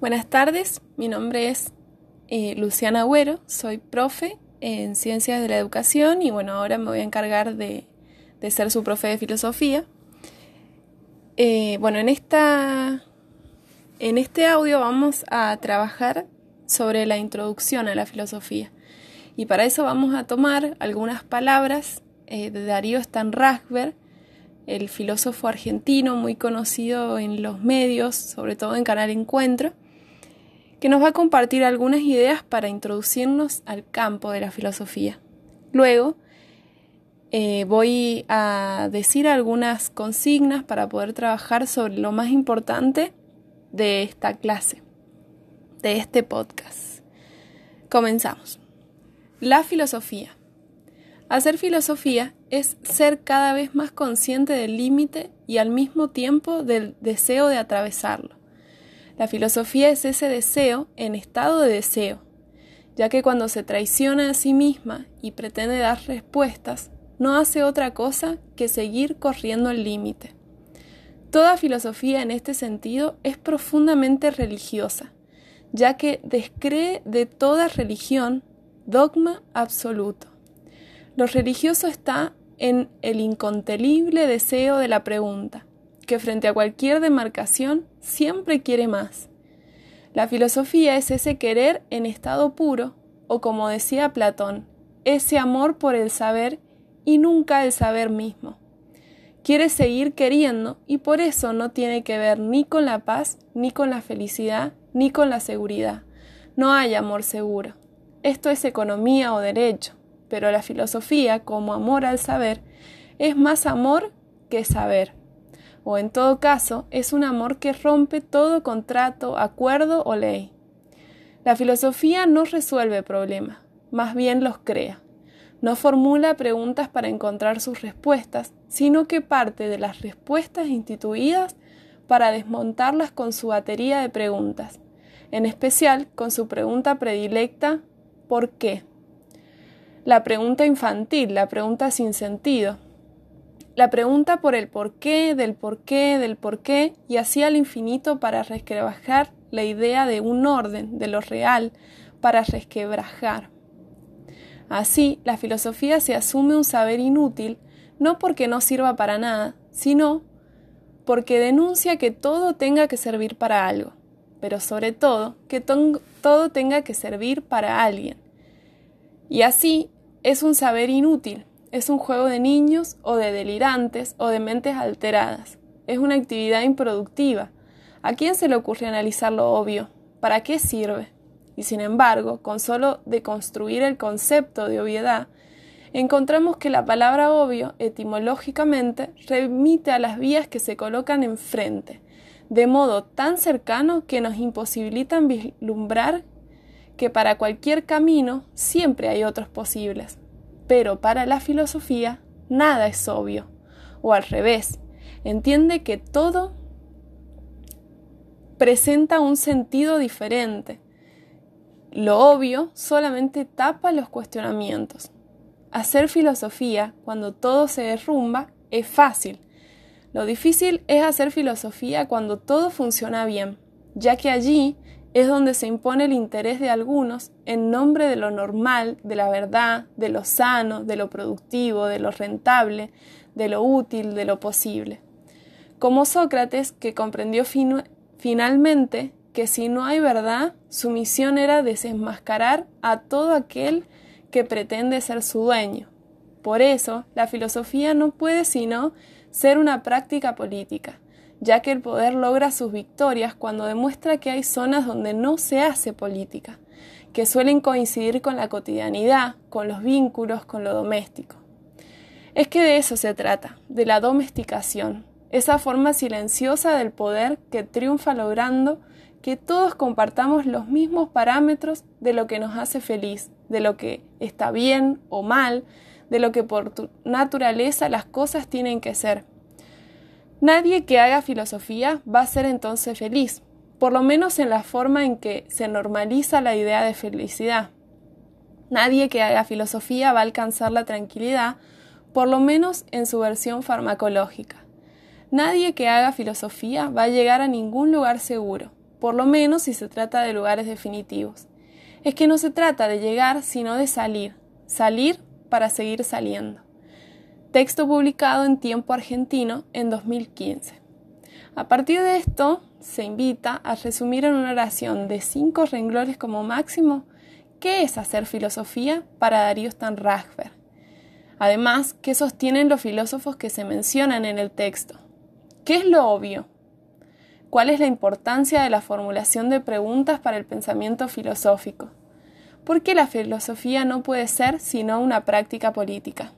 Buenas tardes, mi nombre es eh, Luciana Agüero, soy profe en Ciencias de la Educación y bueno, ahora me voy a encargar de, ser su profe de filosofía. Eh, bueno, en, esta, en este audio vamos a trabajar sobre la introducción a la filosofía y para eso vamos a tomar algunas palabras eh, de Darío Stanrasberg, el filósofo argentino muy conocido en los medios, sobre todo en Canal Encuentro, que nos va a compartir algunas ideas para introducirnos al campo de la filosofía. Luego eh, voy a decir algunas consignas para poder trabajar sobre lo más importante de esta clase, de este podcast. Comenzamos. La filosofía. Hacer filosofía es ser cada vez más consciente del límite y al mismo tiempo del deseo de atravesarlo. La filosofía es ese deseo en estado de deseo, ya que cuando se traiciona a sí misma y pretende dar respuestas, no hace otra cosa que seguir corriendo el límite. Toda filosofía en este sentido es profundamente religiosa, ya que descree de toda religión dogma absoluto. Lo religioso está en el incontenible deseo de la pregunta, que frente a cualquier demarcación siempre quiere más. La filosofía es ese querer en estado puro, o como decía Platón, ese amor por el saber y nunca el saber mismo. Quiere seguir queriendo y por eso no tiene que ver ni con la paz, ni con la felicidad, ni con la seguridad. No hay amor seguro. Esto es economía o derecho, pero la filosofía, como amor al saber, es más amor que saber o en todo caso es un amor que rompe todo contrato, acuerdo o ley. La filosofía no resuelve problemas, más bien los crea. No formula preguntas para encontrar sus respuestas, sino que parte de las respuestas instituidas para desmontarlas con su batería de preguntas, en especial con su pregunta predilecta ¿por qué? La pregunta infantil, la pregunta sin sentido, la pregunta por el por qué, del por qué, del por qué, y así al infinito para resquebrajar la idea de un orden, de lo real, para resquebrajar. Así, la filosofía se asume un saber inútil, no porque no sirva para nada, sino porque denuncia que todo tenga que servir para algo, pero sobre todo que todo tenga que servir para alguien. Y así es un saber inútil, es un juego de niños o de delirantes o de mentes alteradas. Es una actividad improductiva. ¿A quién se le ocurre analizar lo obvio? ¿Para qué sirve? Y sin embargo, con solo deconstruir el concepto de obviedad, encontramos que la palabra obvio, etimológicamente, remite a las vías que se colocan enfrente, de modo tan cercano que nos imposibilitan vislumbrar que para cualquier camino siempre hay otros posibles pero para la filosofía nada es obvio, o al revés, entiende que todo presenta un sentido diferente. Lo obvio solamente tapa los cuestionamientos. Hacer filosofía cuando todo se derrumba es fácil. Lo difícil es hacer filosofía cuando todo funciona bien, ya que allí es donde se impone el interés de algunos en nombre de lo normal, de la verdad, de lo sano, de lo productivo, de lo rentable, de lo útil, de lo posible. Como Sócrates, que comprendió finalmente que si no hay verdad, su misión era desenmascarar a todo aquel que pretende ser su dueño. Por eso, la filosofía no puede sino ser una práctica política, ya que el poder logra sus victorias cuando demuestra que hay zonas donde no se hace política, que suelen coincidir con la cotidianidad, con los vínculos, con lo doméstico. Es que de eso se trata, de la domesticación, esa forma silenciosa del poder que triunfa logrando que todos compartamos los mismos parámetros de lo que nos hace feliz, de lo que está bien o mal, de lo que por naturaleza las cosas tienen que ser, Nadie que haga filosofía va a ser entonces feliz, por lo menos en la forma en que se normaliza la idea de felicidad. Nadie que haga filosofía va a alcanzar la tranquilidad, por lo menos en su versión farmacológica. Nadie que haga filosofía va a llegar a ningún lugar seguro, por lo menos si se trata de lugares definitivos. Es que no se trata de llegar, sino de salir, salir para seguir saliendo. Texto publicado en Tiempo Argentino en 2015. A partir de esto, se invita a resumir en una oración de cinco renglones como máximo qué es hacer filosofía para Darío Stanrasberg. Además, qué sostienen los filósofos que se mencionan en el texto. ¿Qué es lo obvio? ¿Cuál es la importancia de la formulación de preguntas para el pensamiento filosófico? ¿Por qué la filosofía no puede ser sino una práctica política?